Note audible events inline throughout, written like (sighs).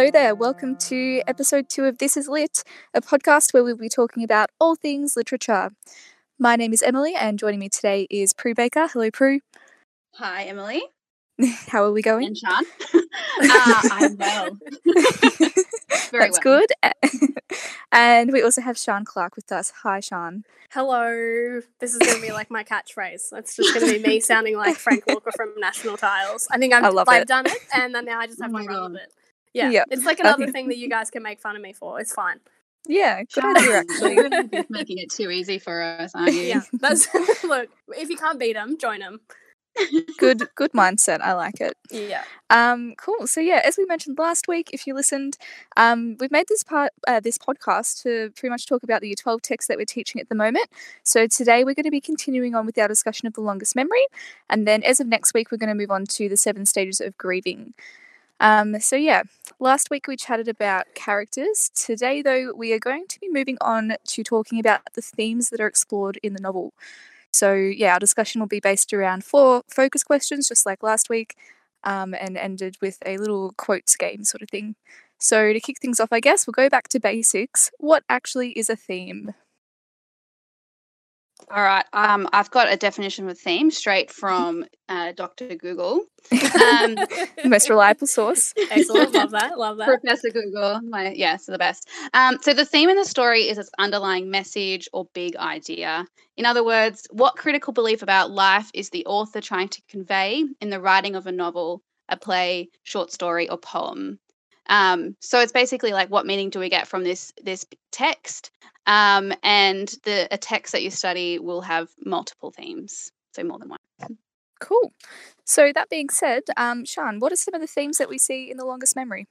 Hello there. Welcome to episode two of This Is Lit, a podcast where we'll be talking about all things literature. My name is Emily, and joining me today is Prue Baker. Hello, Prue. (laughs) Hi, Emily. How are we going? And Sean. (laughs) uh, I'm well. (laughs) Very That's well. good. and we also have Sean Clark with us. Hi, Sean. Hello. This is going to be like my catchphrase. It's just going to be me sounding like Frank Walker from National Tiles. I think I've, I love I've it. done it, and then now I just Oh have my to run God. with it. Yeah, Yeah. it's like (laughs) another thing that you guys can make fun of me for. It's fine. (laughs) Yeah, good Sean, idea, actually. You're making it too easy for us, aren't you? Yeah, that's (laughs) look. If you can't beat them, join them. good, good mindset. I like it. Yeah. Um, cool. So yeah, as we mentioned last week, if you listened, um, we've made this part, uh, this podcast to pretty much talk about the Year 12 text that we're teaching at the moment. So today we're going to be continuing on with our discussion of the longest memory, and then as of next week, we're going to move on to the seven stages of grieving. Um, so yeah, last week we chatted about characters. Today, though, we are going to be moving on to talking about the themes that are explored in the novel. So yeah, our discussion will be based around four focus questions, just like last week um, and ended with a little quotes game sort of thing. So, to kick things off, I guess we'll go back to basics. What actually is a theme? All right. Um, I've got a definition of a theme straight from uh, Dr. Google. Um, (laughs) Most reliable source. Excellent. Love (laughs) that. Love that. Professor Google, my yeah, so the best. Um, so the theme in the story is its underlying message or big idea. In other words, what critical belief about life is the author trying to convey in the writing of a novel, a play, short story, or poem? Um, so it's basically like what meaning do we get from this this text? Um, and the a text that you study will have multiple themes, so more than one. Cool. So, that being said, um, Sean, what are some of the themes that we see in The Longest Memory?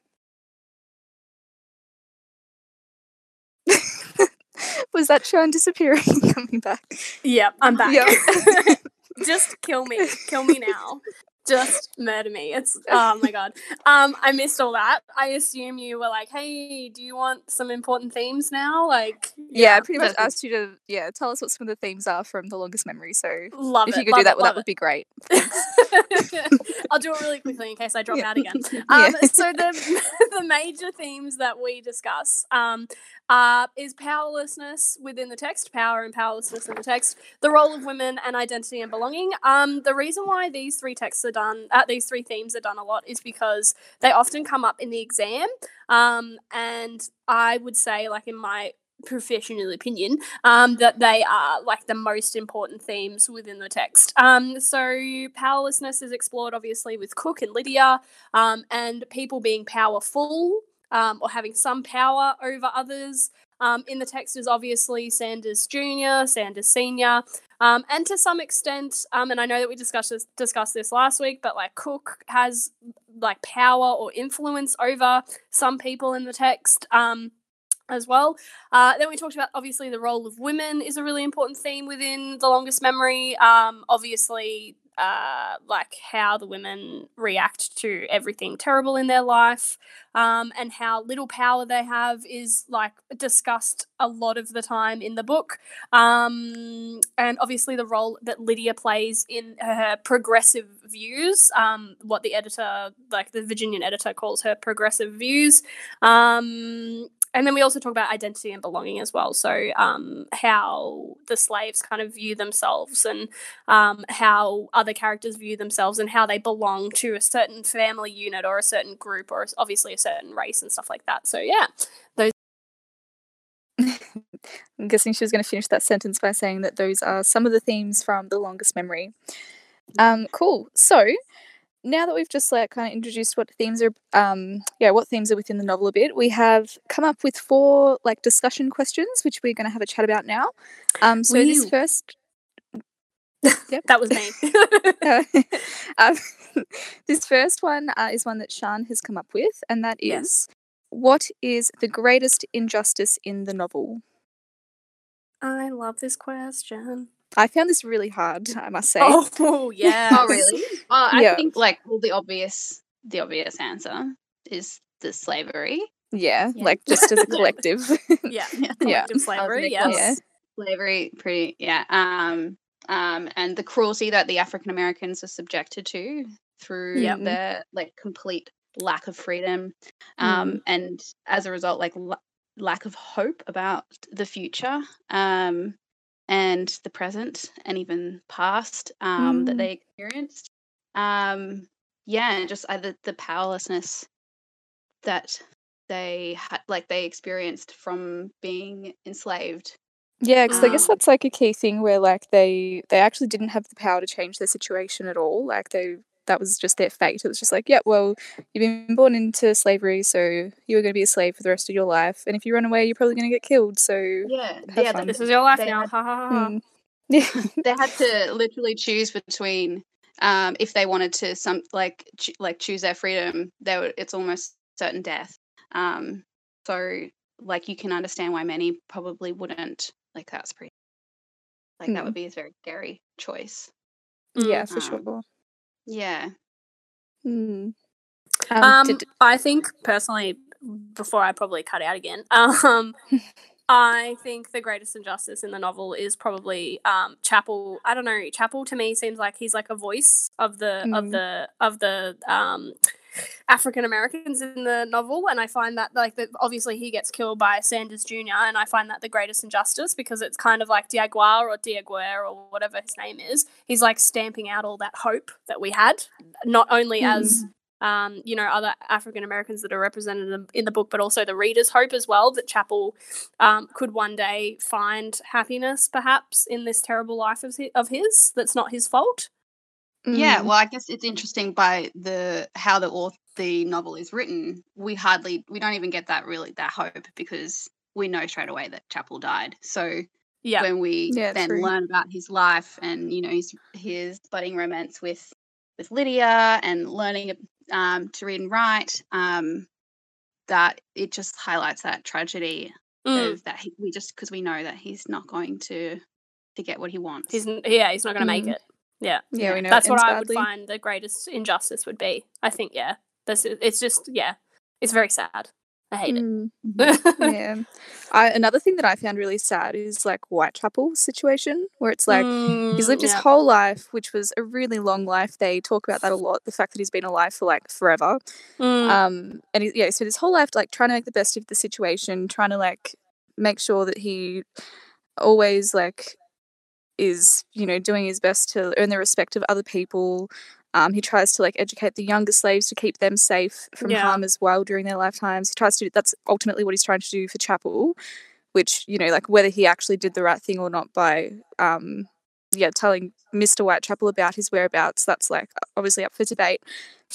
(laughs) Was that Sean disappearing (laughs) coming back? Yep, I'm back. Yep. (laughs) Just kill me. Kill me now. Just murder me. It's oh my god. Um, I missed all that. I assume you were like, "Hey, do you want some important themes now?" Like, yeah, I pretty much asked you to yeah tell us what some of the themes are from The Longest Memory. So, love if it. you could do that, it, well, that love would be great. (laughs) I'll do it really quickly in case I drop Yeah. out again. (laughs) Yeah. Um, so the (laughs) the major themes that we discuss um, uh, is powerlessness within the text, power and powerlessness in the text, the role of women, and identity and belonging. Um, the reason why these three texts are done, uh, these three themes are done a lot, is because they often come up in the exam. Um, and I would say, like in my professional opinion, um, that they are like the most important themes within the text. Um, so powerlessness is explored obviously with Cook and Lydia, um, and people being powerful um, or having some power over others. Um, in the text is obviously Sanders Jr., Sanders Senior, um, and to some extent, um, and I know that we discussed this, discussed this last week, but like Cook has like power or influence over some people in the text. Um, as well. Uh, then we talked about obviously the role of women is a really important theme within the longest memory. Um, obviously, uh, like how the women react to everything terrible in their life, um, and how little power they have is like discussed a lot of the time in the book. Um, and obviously the role that Lydia plays in her progressive views, um, what the editor, like the Virginian editor, calls her progressive views. Um, and then we also talk about identity and belonging as well. So, um, how the slaves kind of view themselves, and um, how other characters view themselves, and how they belong to a certain family unit or a certain group, or obviously a certain race and stuff like that. So, yeah, those. (laughs) I'm guessing she was going to finish that sentence by saying that those are some of the themes from The Longest Memory. Um, cool. So now that we've just like kind of introduced what themes are, um, yeah, what themes are within the novel a bit, we have come up with four like discussion questions, which we're going to have a chat about now. Um, so this first, yep. that was me. (laughs) (laughs) um, (laughs) this first one uh, is one that Sean has come up with, and that is what is the greatest injustice in the novel? I love this question. I found this really hard, I must say. Oh, (laughs) yeah. Oh, really? Well, I Yeah. think like well, the obvious the obvious answer is the slavery. Yeah, Yeah. like just as a (laughs) collective. Yeah. Yeah. (laughs) Collective slavery. Yes. gonna Slavery, pretty yeah. Um, um, and the cruelty that the African Americans are subjected to through Yep. their like complete lack of freedom, um, Mm. and as a result, like la- lack of hope about the future. Um, and the present and even past um, that Mm. they experienced. Um, yeah, and just uh, the, the powerlessness that they had, like they experienced from being enslaved. Yeah, because I guess Um, that's like a key thing where like they they actually didn't have the power to change their situation at all. Like they that was just their fate. It was just like, yeah, well, you've been born into slavery, so you're going to be a slave for the rest of your life, and if you run away, you're probably going to get killed. So Yeah, Have yeah. fun. They, This is your life They now. had- Ha ha ha. ha. mm. (laughs) yeah, they had to literally choose between um, if they wanted to some like ch- like choose their freedom. They were, it's almost certain death. Um, so like you can understand why many probably wouldn't. Like that's pretty. Like that Mm. would be a very scary choice. yeah, for Um, sure. Yeah. Mm. Um, Um, did, I think personally, before I probably cut out again, (laughs) um, I think the greatest injustice in the novel is probably um, Chapel. I don't know. Chapel to me seems like he's like a voice of the of Mm. the of the um, African Americans in the novel, and I find that like that obviously he gets killed by Sanders Jr. and I find that the greatest injustice because it's kind of like Diaguar or Diaguer or whatever his name is. He's like stamping out all that hope that we had, not only as um, you know, other African Americans that are represented in, in the book, but also the reader's hope as well that Chapel um, could one day find happiness, perhaps, in this terrible life of his, of his that's not his fault. Yeah, mm, well, I guess it's interesting by the how the author, the novel is written. We hardly, we don't even get that really that hope because we know straight away that Chapel died. So Yeah. when we Yeah, then true. learn about his life and you know his his budding romance with with Lydia and learning um, to read and write, um, that it just highlights that tragedy Mm. of that he, we just because we know that he's not going to to get what he wants. He's yeah, he's not going to make Mm. it. Yeah, yeah, we know that's what I would badly. find the greatest injustice would be. I think yeah, that's it's just yeah, it's very sad. I hate Mm. it. (laughs) yeah. I, another thing that I found really sad is like Whitechapel situation, where it's like he's lived his Mm, whole life, which was a really long life. They talk about that a lot. The fact that he's been alive for like forever. Mm, Um, and he, yeah, so his whole life, like trying to make the best of the situation, trying to like make sure that he always like is you know doing his best to earn the respect of other people. Um, he tries to like educate the younger slaves to keep them safe from Yeah. harm as well during their lifetimes. He tries to. That's ultimately what he's trying to do for Chapel, which you know, like whether he actually did the right thing or not by, um, yeah, telling Mister Whitechapel about his whereabouts. That's like obviously up for debate.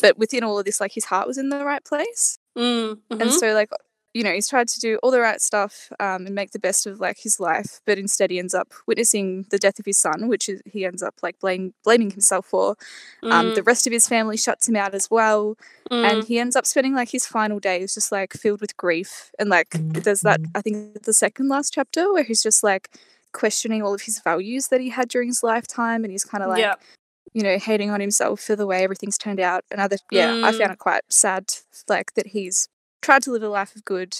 But within all of this, like his heart was in the right place mm, and mhm. so like you know he's tried to do all the right stuff um, and make the best of like his life but instead he ends up witnessing the death of his son which is he ends up like blame, blaming himself for um, the rest of his family shuts him out as well Mm, and he ends up spending like his final days just like filled with grief and like there's that i think the second last chapter where he's just like questioning all of his values that he had during his lifetime and he's kind of like yeah. you know, hating on himself for the way everything's turned out. And other, yeah, I Mm. found it quite sad, like that he's tried to live a life of good,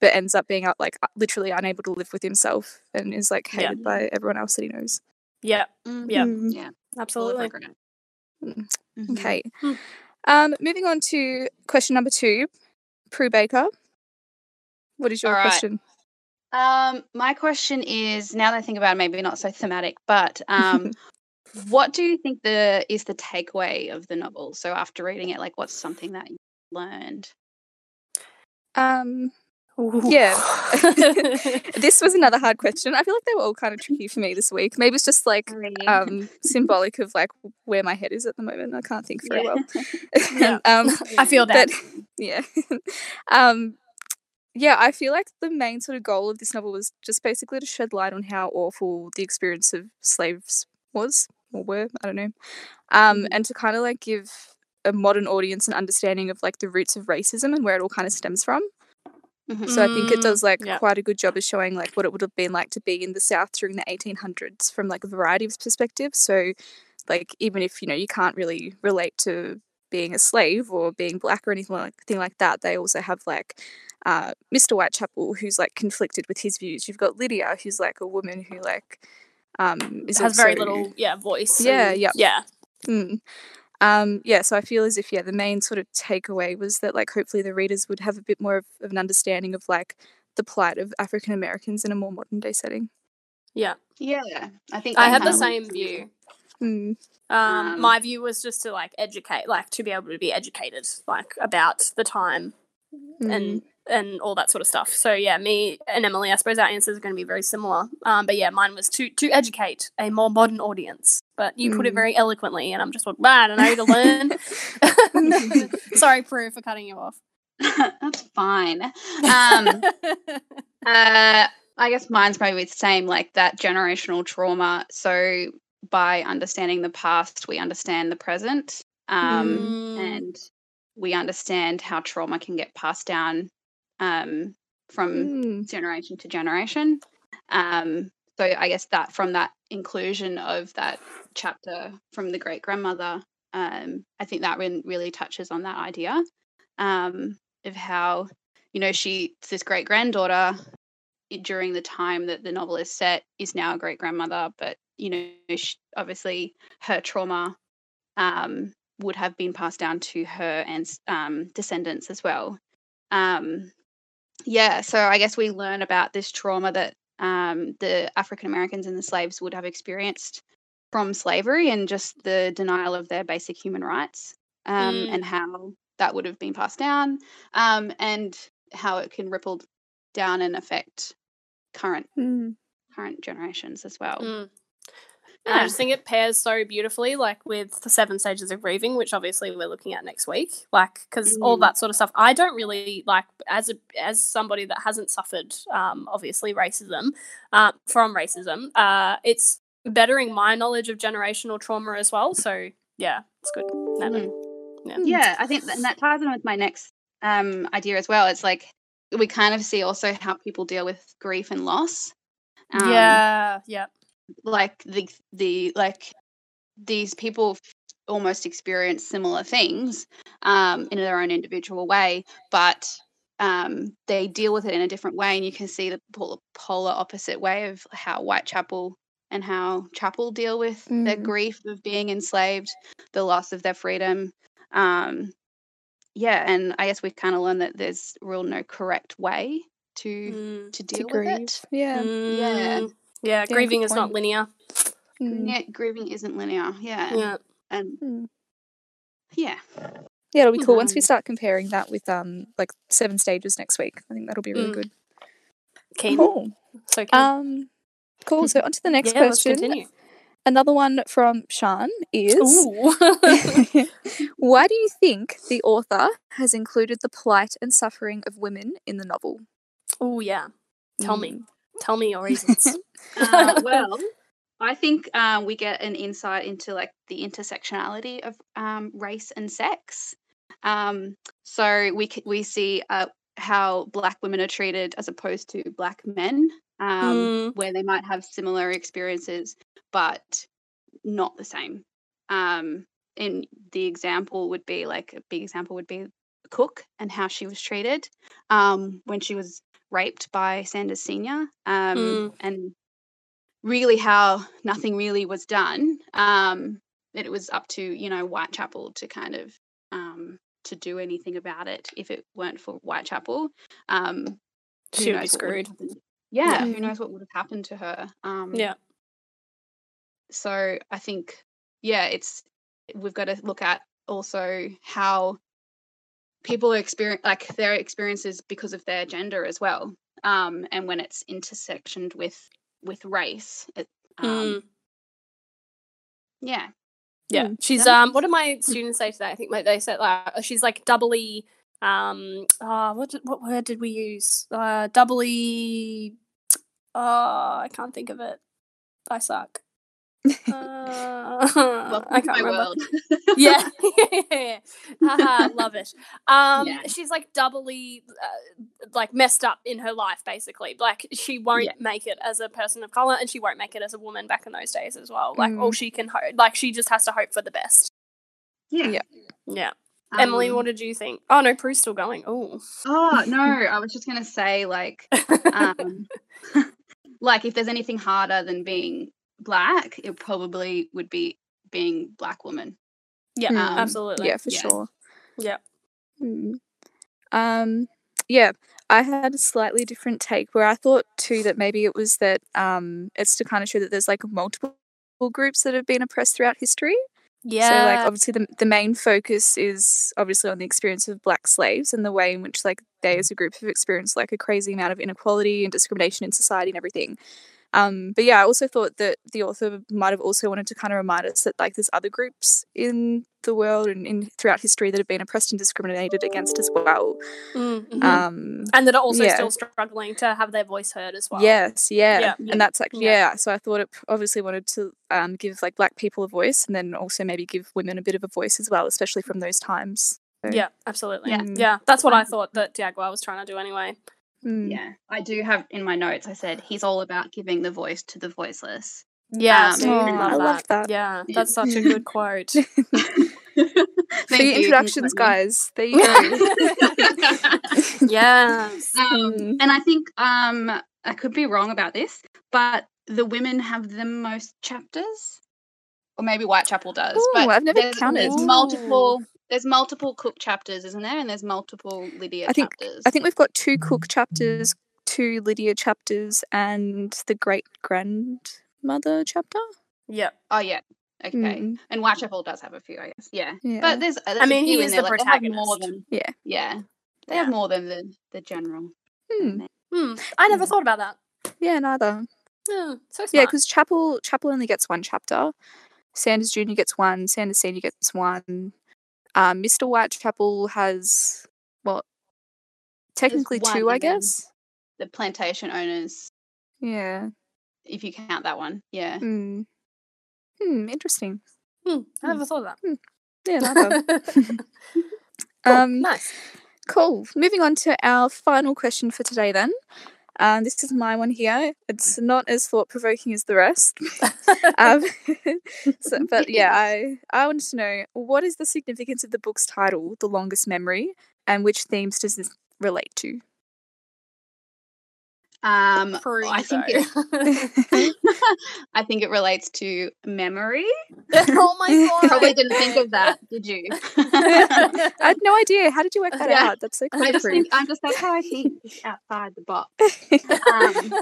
but ends up being uh, like literally unable to live with himself and is like Yeah. hated by everyone else that he knows. Yeah, Mm, yeah, yeah, absolutely. Mm, Mhm. Okay. Mm. Um, moving on to question number two, Prue Baker. What is your All right. question? Um, my question is now that I think about it, maybe not so thematic, but um, (laughs) what do you think the is the takeaway of the novel? So after reading it, like what's something that you learned? Um, Ooh. Yeah. (laughs) (laughs) this was another hard question. I feel like they were all kind of tricky for me this week. Maybe it's just like um symbolic of like where my head is at the moment. I can't think very Yeah. well. (laughs) Yeah. um I feel that. but yeah. um yeah, I feel like the main sort of goal of this novel was just basically to shed light on how awful the experience of slaves was or were, I don't know. Um Mhm. and to kind of like give a modern audience an understanding of like the roots of racism and where it all kind of stems from. Mhm. So I think it does like yeah. quite a good job of showing like what it would have been like to be in the South during the 1800s from like a variety of perspectives. So like even if you know you can't really relate to being a slave or being black or anything like thing like that, they also have like uh, Mr. Whitechapel who's like conflicted with his views. You've got Lydia who's like a woman who like um is has very little yeah voice. Yeah, and- yeah. yeah. Mm. Um, yeah, so I feel as if yeah, the main sort of takeaway was that like hopefully the readers would have a bit more of, of an understanding of like the plight of African Americans in a more modern day setting. Yeah. Yeah, I think I that had the kinda same view. Mm. Um, Um, my view was just to like educate, like to be able to be educated, like about the time Mm. and and all that sort of stuff. So yeah, me and Emily, I suppose our answers are going to be very similar. Um, but yeah, mine was to to educate a more modern audience. But you put it Mm. very eloquently, and I'm just like, "Bah, I don't know to learn. (laughs) (laughs) Sorry, Prue, for cutting you off. (laughs) That's fine. Um, uh, I guess mine's probably the same, like that generational trauma. So by understanding the past, we understand the present, um, Mm. and we understand how trauma can get passed down um, from Mm. generation to generation. Um, so I guess that from that inclusion of that chapter from the great grandmother, um, I think that really, touches on that idea um, of how you know she this great granddaughter during the time that the novel is set is now a great grandmother, but you know she, obviously her trauma um, would have been passed down to her and um, descendants as well. Um, yeah, so I guess we learn about this trauma that um, the African Americans and the slaves would have experienced from slavery and just the denial of their basic human rights um, Mm. and how that would have been passed down um, and how it can ripple down and affect current Mm. current generations as well. Mm. And I just think it pairs so beautifully, like with the seven stages of grieving, which obviously we're looking at next week. Like, because all Mm. that sort of stuff, I don't really like as a as somebody that hasn't suffered, um, obviously racism, uh, from racism. Uh, it's bettering my knowledge of generational trauma as well. So yeah, it's good. Mm. Yeah, I think that, and that ties in with my next um, idea as well. It's like we kind of see also how people deal with grief and loss. Um, yeah, yeah, like the the like these people almost experience similar things um, in their own individual way, but um, they deal with it in a different way, and you can see the polar opposite way of how Whitechapel and how Chapel deal with their Mm. grief of being enslaved, the loss of their freedom. Um, yeah, and I guess we've kind of learned that there's real no correct way to Mm. to To deal with grieve. it. Yeah. Yeah. Mm. yeah. Grieving is not linear. Mm. Yeah, grieving isn't linear. Yeah, Yeah. and Mm. yeah, Yeah, it'll be cool once we start comparing that with um like seven stages next week. I think that'll be really Mm. good. Keen. Cool. So keen. Um, cool. So on to the next yeah, let's question. continue. Another one from Sean is (laughs) (laughs) Why do you think the author has included the plight and suffering of women in the novel? oh yeah. Tell me. Tell me your reasons. (laughs) uh, well, I think um, we get an insight into like the intersectionality of um, race and sex. Um, so we c- we see uh, how black women are treated as opposed to black men, um, Mm. where they might have similar experiences but not the same. Um, and the example would be like a big example would be Cook and how she was treated um, when she was raped by Sanders Senior, um, Mm. and really how nothing really was done. Um, that it was up to you know Whitechapel to kind of um, to do anything about it. If it weren't for Whitechapel, um, who She would be knows would have screwed. Yeah. who knows what would have happened to her? Um, Yeah. so I think, yeah, it's we've got to look at also how people are experience like their experiences because of their gender as well. Um, and when it's intersectioned with with race, it, um, Mm. yeah, Yeah, Mm, she's um. What did my students say today? I think like, they said like she's like doubly um. Uh, what did, what word did we use? Uh, doubly. Uh, I can't think of it. I suck. Uh, welcome I to can't my remember. world. (laughs) yeah, (laughs) Haha, love it. Um, Yeah. she's like doubly uh, like messed up in her life, basically. Like she won't Yeah. make it as a person of color, and she won't make it as a woman back in those days as well. Like all Mm. she can hope, like she just has to hope for the best. yeah. Yeah. Yeah. Emily, Um, what did you think? Oh no, Prue's still going. Oh, Oh no, (laughs) I was just gonna say like um, like if there's anything harder than being black, it probably would be being black woman. Yeah, Mm. absolutely. yeah, for yeah. sure. Yeah. Mm. Um, yeah, I had a slightly different take where I thought too that maybe it was that um, it's to kind of show that there's like multiple groups that have been oppressed throughout history. Yeah. So like obviously the the main focus is obviously on the experience of black slaves and the way in which like they as a group have experienced like a crazy amount of inequality and discrimination in society and everything. Um, but yeah, I also thought that the author might have also wanted to kind of remind us that like there's other groups in the world and in throughout history that have been oppressed and discriminated against as well. Mm, mhm. Um, and that are also yeah. still struggling to have their voice heard as well. Yes, yeah. Yeah. And that's like, Yeah. yeah. So I thought it obviously wanted to um, give like black people a voice and then also maybe give women a bit of a voice as well, especially from those times. So, Yeah, absolutely. Yeah. Yeah. that's what I thought that Diagua was trying to do anyway. Mm, Yeah, I do have in my notes. I said he's all about giving the voice to the voiceless. Yeah, Um, so Aw, I love I love that. that. Yeah, Yeah. that's such a good quote. (laughs) (laughs) For your introductions, guys. There you go. (laughs) yes. Um, Mm. and I think um, I could be wrong about this, but the women have the most chapters, or maybe Whitechapel does. Ooh, but I've never counted. There's multiple. There's multiple Cook chapters, isn't there? And there's multiple Lydia I think- chapters. I think we've got two Cook chapters, two Lydia chapters, and the great grandmother chapter. Yep. Oh yeah. Okay. Mm, And Whitechapel does have a few, I guess. Yeah. yeah. But there's, there's I mean, a few he in is there, the like, more protagonist. than Yeah. yeah. They Yeah. have more than the the general. Hmm, Hmm. I never Mm. thought about that. yeah, neither. Yeah, so smart. Yeah, because Chapel Chapel only gets one chapter. Sanders Junior gets one. Sanders Senior gets one. Um, Mr. Whitechapel has well, Technically one, two, I guess. The plantation owners, Yeah. if you count that one. Yeah. Hmm. Hmm. Interesting. Hmm, I never thought of Yeah. that. Neither. (laughs) (laughs) Cool, um. nice. Cool. Moving on to our final question for today, then. Um, this is my one here. It's not as thought provoking as the rest. (laughs) um, (laughs) so, but yeah, (laughs) I, I wanted to know what is the significance of the book's title, The Longest Memory, and which themes does this relate to? Um, I think it, (laughs) (laughs) I think it relates to memory. (laughs) oh my god. Probably didn't think of that, did you? I had no idea. How did you work that Yeah. out? That's so I just think I'm just that's how I think outside the box. Um,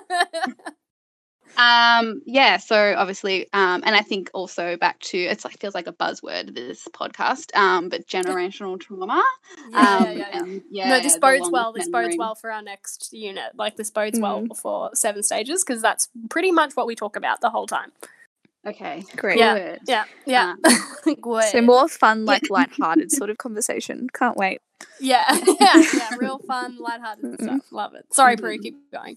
um, yeah, so obviously, um, and I think also back to it's like feels like a buzzword this podcast, um, but (laughs) generational trauma. yeah, um, yeah, yeah. and, yeah, no, this bodes well. This bodes well for our next unit. Like this bodes well Mm. for seven stages because that's pretty much what we talk about the whole time. Okay, Great. Yeah. good. Yeah, yeah. (laughs) Good. So more fun, like light-hearted sort of (laughs) conversation. Can't wait. yeah, yeah, yeah. Real fun, lighthearted stuff. Love it. Sorry. Prue, keep going.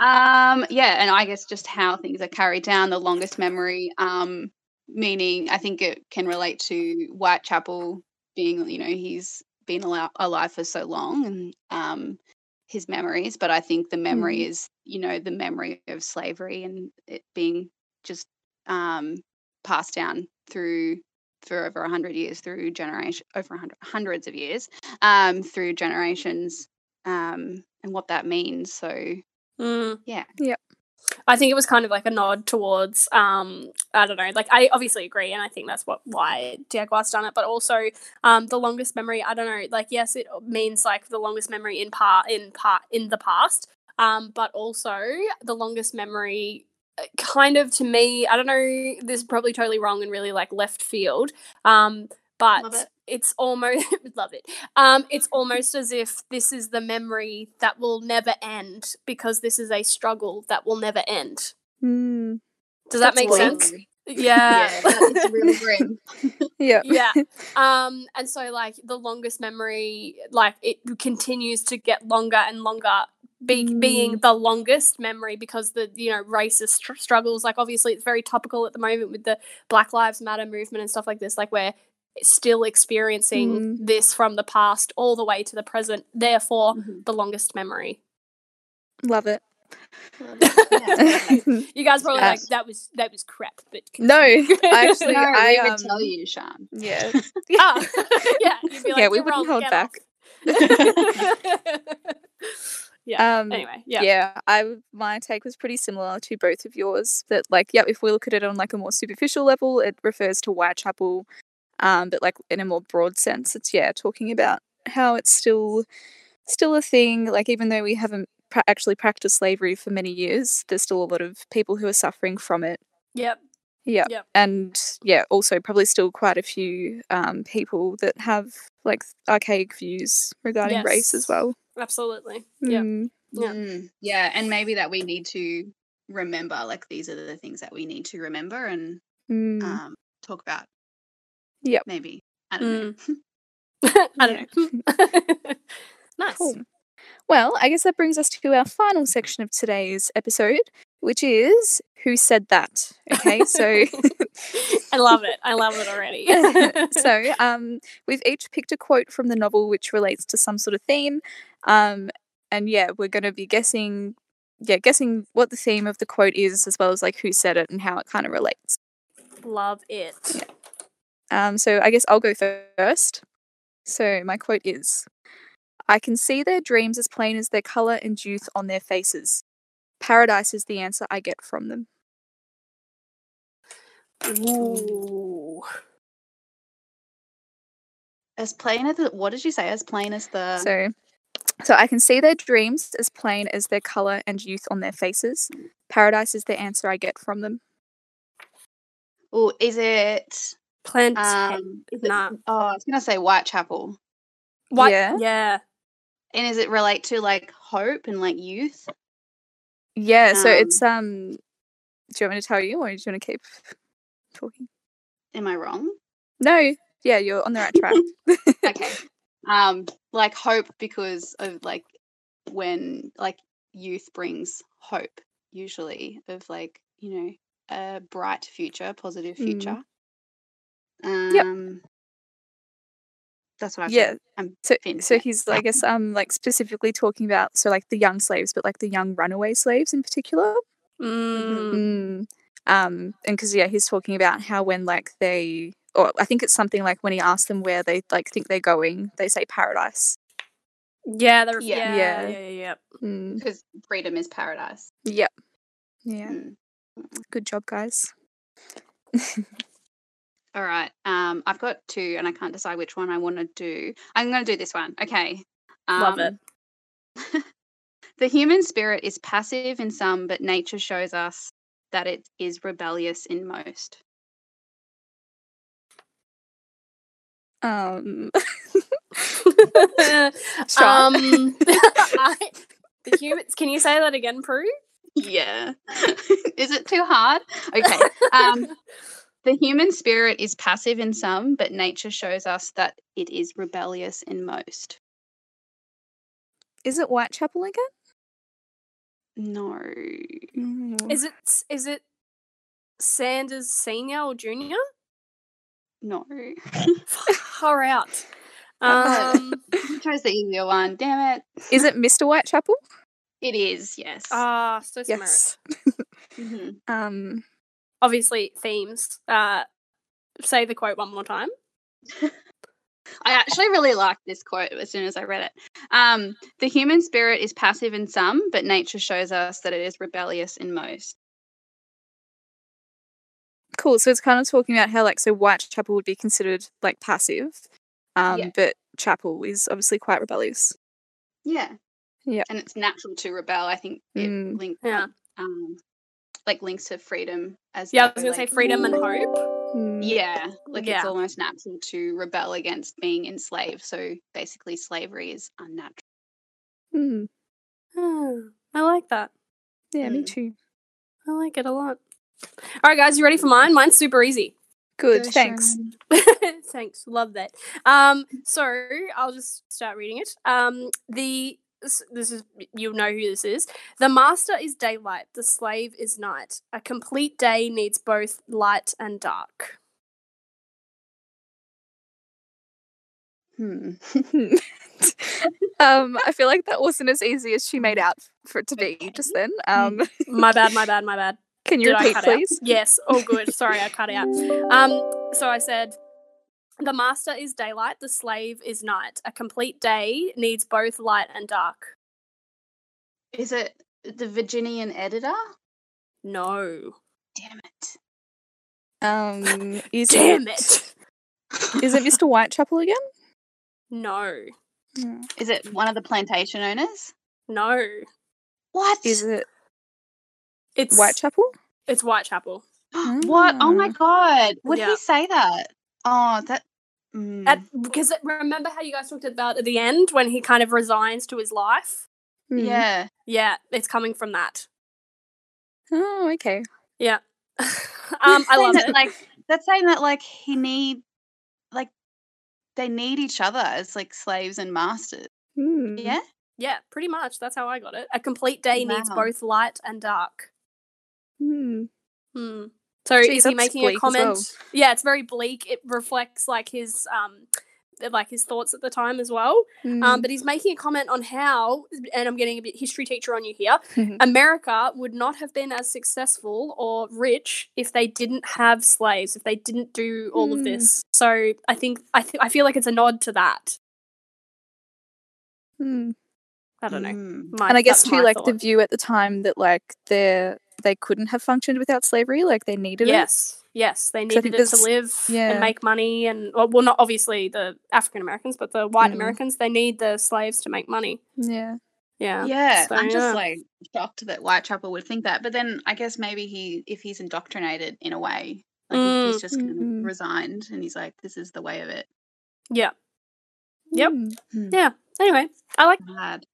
Um, yeah, and I guess just how things are carried down, the longest memory, um, meaning I think it can relate to Whitechapel being, you know, he's been al- alive for so long and um, his memories, but I think the memory Mm. is, you know, the memory of slavery and it being just um, passed down through for over a hundred years, through generation over a hundred hundreds of years, um, through generations, um, and what that means. So Mm. yeah. I think it was kind of like a nod towards um I don't know like I obviously agree and I think that's what why Diagua's done it but also um the longest memory I don't know like yes it means like the longest memory in part in part in the past um but also the longest memory uh, kind of to me I don't know this is probably totally wrong and really like left field um but Love it. it's almost (laughs) love it um it's almost as if this is the memory that will never end because this is a struggle that will never end Hmm. does that make bleak. sense yeah yeah, that is really grim. (laughs) Yeah. yeah (laughs) um and so like the longest memory like it continues to get longer and longer be, being the longest memory because the you know racist str- struggles like obviously it's very topical at the moment with the black lives matter movement and stuff like this like we're still experiencing Mm. this from the past all the way to the present therefore Mhm. the longest memory Love it. (laughs) You guys probably like that was that was crap but (laughs) no, I actually, (laughs) no, I we would um, tell you, Sean. Yeah. Ah, yeah, like, Yeah, we wouldn't hold back. yeah. Um, Anyway, yeah. yeah. I my take was pretty similar to both of yours. That like, yeah, if we look at it on like a more superficial level, it refers to Whitechapel. Um, but like in a more broad sense, it's yeah, talking about how it's still still a thing. Like even though we haven't pra- actually practiced slavery for many years, there's still a lot of people who are suffering from it. Yep. Yeah. Yep. And yeah, also probably still quite a few um, people that have like archaic views regarding race as well. Absolutely. Yeah. Mm, Yeah. Mm, yeah, and maybe that we need to remember, like these are the things that we need to remember and mm. um, talk about. Yep. Maybe. I don't know. (laughs) (laughs) I don't know. (laughs) nice. Cool. Well, I guess that brings us to our final section of today's episode, which is Who Said That? Okay, so I love it. I love it already. so um, we've each picked a quote from the novel which relates to some sort of theme. Um, and yeah, we're going to be guessing, yeah, guessing what the theme of the quote is, as well as like who said it and how it kind of relates. love it. Um, so I guess I'll go first. So my quote is I can see their dreams as plain as their colour and youth on their faces. Paradise is the answer I get from them. Ooh. As plain as the, what did you say? As plain as the So so I can see their dreams as plain as their colour and youth on their faces. Paradise is the answer I get from them. Oh, is it? Plant. Um, is it nah. oh, I was gonna say Whitechapel. What? Yeah. Yeah. And is it relate to like hope and like youth? Yeah, so Um, it's um do you want me to tell you or do you want to keep (laughs) talking? Am I wrong? No, yeah, you're on the right track. (laughs) okay. (laughs) Um, like hope because of like when like youth brings hope, usually of like you know a bright future, positive Mm. Um, that's what I've Yeah. I'm So, so he's, I guess, um, like specifically talking about so like the young slaves, but like the young runaway slaves in particular. Mm. Mm. Um, and because yeah, he's talking about how when like they, or I think it's something like when he asks them where they like think they're going, they say paradise. Yeah. They're, Yeah. yeah. Yeah. Yeah. Yeah. Yeah. Mm. because freedom is paradise. Yep. Yeah. Mm. Good job, guys. (laughs) All right. Um, I've got two, and I can't decide which one I want to do. I'm going to do this one. Okay. Love it. Um, (laughs) the human spirit is passive in some, but nature shows us that it is rebellious in most. Um. (laughs) um, (laughs) I, the humans. Can you say that again, Prue? Yeah. is it too hard? Okay. Um, the human spirit is passive in some, but nature shows us that it is rebellious in most. Is it Whitechapel again? No. Mm. Is it? Is it Sanders Senior or Junior? No. Far (laughs) out. Um. I chose the easier one. Damn it. Is it Mr. Whitechapel? It is, yes. Ah, so smart. Yes. Mhm. (laughs) Um. Obviously, themes. Uh, say the quote one more time. (laughs) I actually really liked this quote as soon as I read it. Um, the human spirit is passive in some, but nature shows us that it is rebellious in most. Cool. So it's kind of talking about how, like, so Whitechapel would be considered like passive, um, Yeah. but Chapel is obviously quite rebellious. Yeah. Yeah. And it's natural to rebel. I think it Mm. links Yeah. um like links to freedom as Yeah, I was gonna say freedom and hope. Mm. Yeah, like Yeah. it's almost natural to rebel against being enslaved. So basically, slavery is unnatural. Mm. Hmm, (sighs) I like that. Yeah, me Mm. too. I like it a lot. All right, guys, you ready for mine? Mine's super easy. Good. Go, thanks. (laughs) Thanks, love that. Um, so I'll just start reading it. Um, the this, is you'll know who this is. The master is daylight, the slave is night. A complete day needs both light and dark. Hmm. (laughs) um, I feel like that wasn't as easy as she made out for it to be just then. Um, My bad, my bad, my bad. (laughs) can you Did repeat, cut out? please? Yes. Oh, good. Sorry, I cut it out. Um, so I said, the master is daylight, the slave is night. A complete day needs both light and dark. Is it the Virginian editor? No. Damn it. Um, (laughs) is Damn it. Is it Mr. Whitechapel again? No. Is it one of the plantation owners? No. What? Is it It's Whitechapel? It's Whitechapel. (gasps) what? Oh my Ah. god! Would Yeah. he say that? Oh, that. Mm. At, because remember how you guys talked about at the end when he kind of resigns to his life? Hmm. yeah. Yeah, it's coming from that. Oh, okay. Yeah. (laughs) um, I Saying love that, it. Like that's saying that like he need, like, they need each other as like slaves and masters. Hmm. Yeah. Yeah, pretty much. That's how I got it. A complete day needs both light and dark. Hmm. Hmm. So Jeez, is he making a comment? well. Yeah, it's very bleak. It reflects like his um like his thoughts at the time as well. Hmm. Um, but he's making a comment on how, and I'm getting a bit history teacher on you here. Mhm. America would not have been as successful or rich if they didn't have slaves, if they didn't do all of Hmm. this. So I think I th- I feel like it's a nod to that. Hmm. I don't know. Mm. My- and I guess that's too, my like the view at the time that like they they couldn't have functioned without slavery, like they needed it. Yes, yes, they 'Cause I needed it to live yeah. and make money, and well, well, not obviously the African Americans, but the white Mm. Americans. They need the slaves to make money. Yeah. Yeah, Yeah, So, I'm yeah. just like shocked that Whitechapel would think that. But then I guess maybe he, if he's indoctrinated in a way, like if he's just kind of Mm. resigned and he's like, this is the way of it. yeah. Yep. Hmm. Yeah. Anyway, I like. Mad.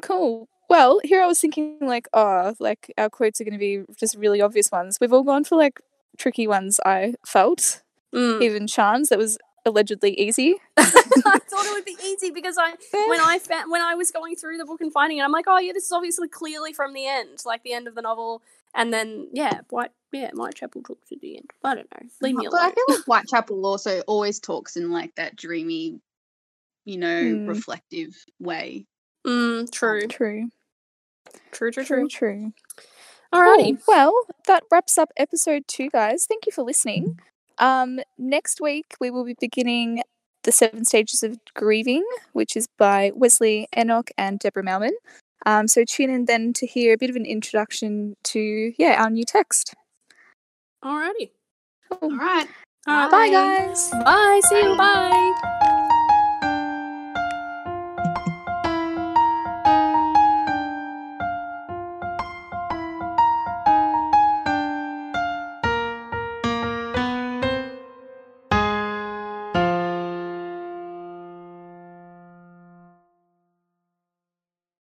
Cool. Well, here I was thinking like, oh, like our quotes are going to be just really obvious ones. We've all gone for like tricky ones. I felt Mm. even Sean's that was allegedly easy. (laughs) I (laughs) thought it would be easy because I when I found when I was going through the book and finding it, I'm like, oh yeah, this is obviously clearly from the end, like the end of the novel. And then yeah, White yeah, Whitechapel talks to the end. I don't know. Leave me But I alone. feel like (laughs) Whitechapel also always talks in like that dreamy, you know, Hmm. reflective way. Mm, true. True. True, true, True. true. True. Alrighty. Cool. Well, that wraps up episode two, guys. Thank you for listening. Um, next week we will be beginning the Seven Stages of Grieving, which is by Wesley Enoch and Deborah Mailman. Um, so tune in then to hear a bit of an introduction to yeah our new text. Alrighty. All right. Alright. Bye, guys. Bye. See you. Bye.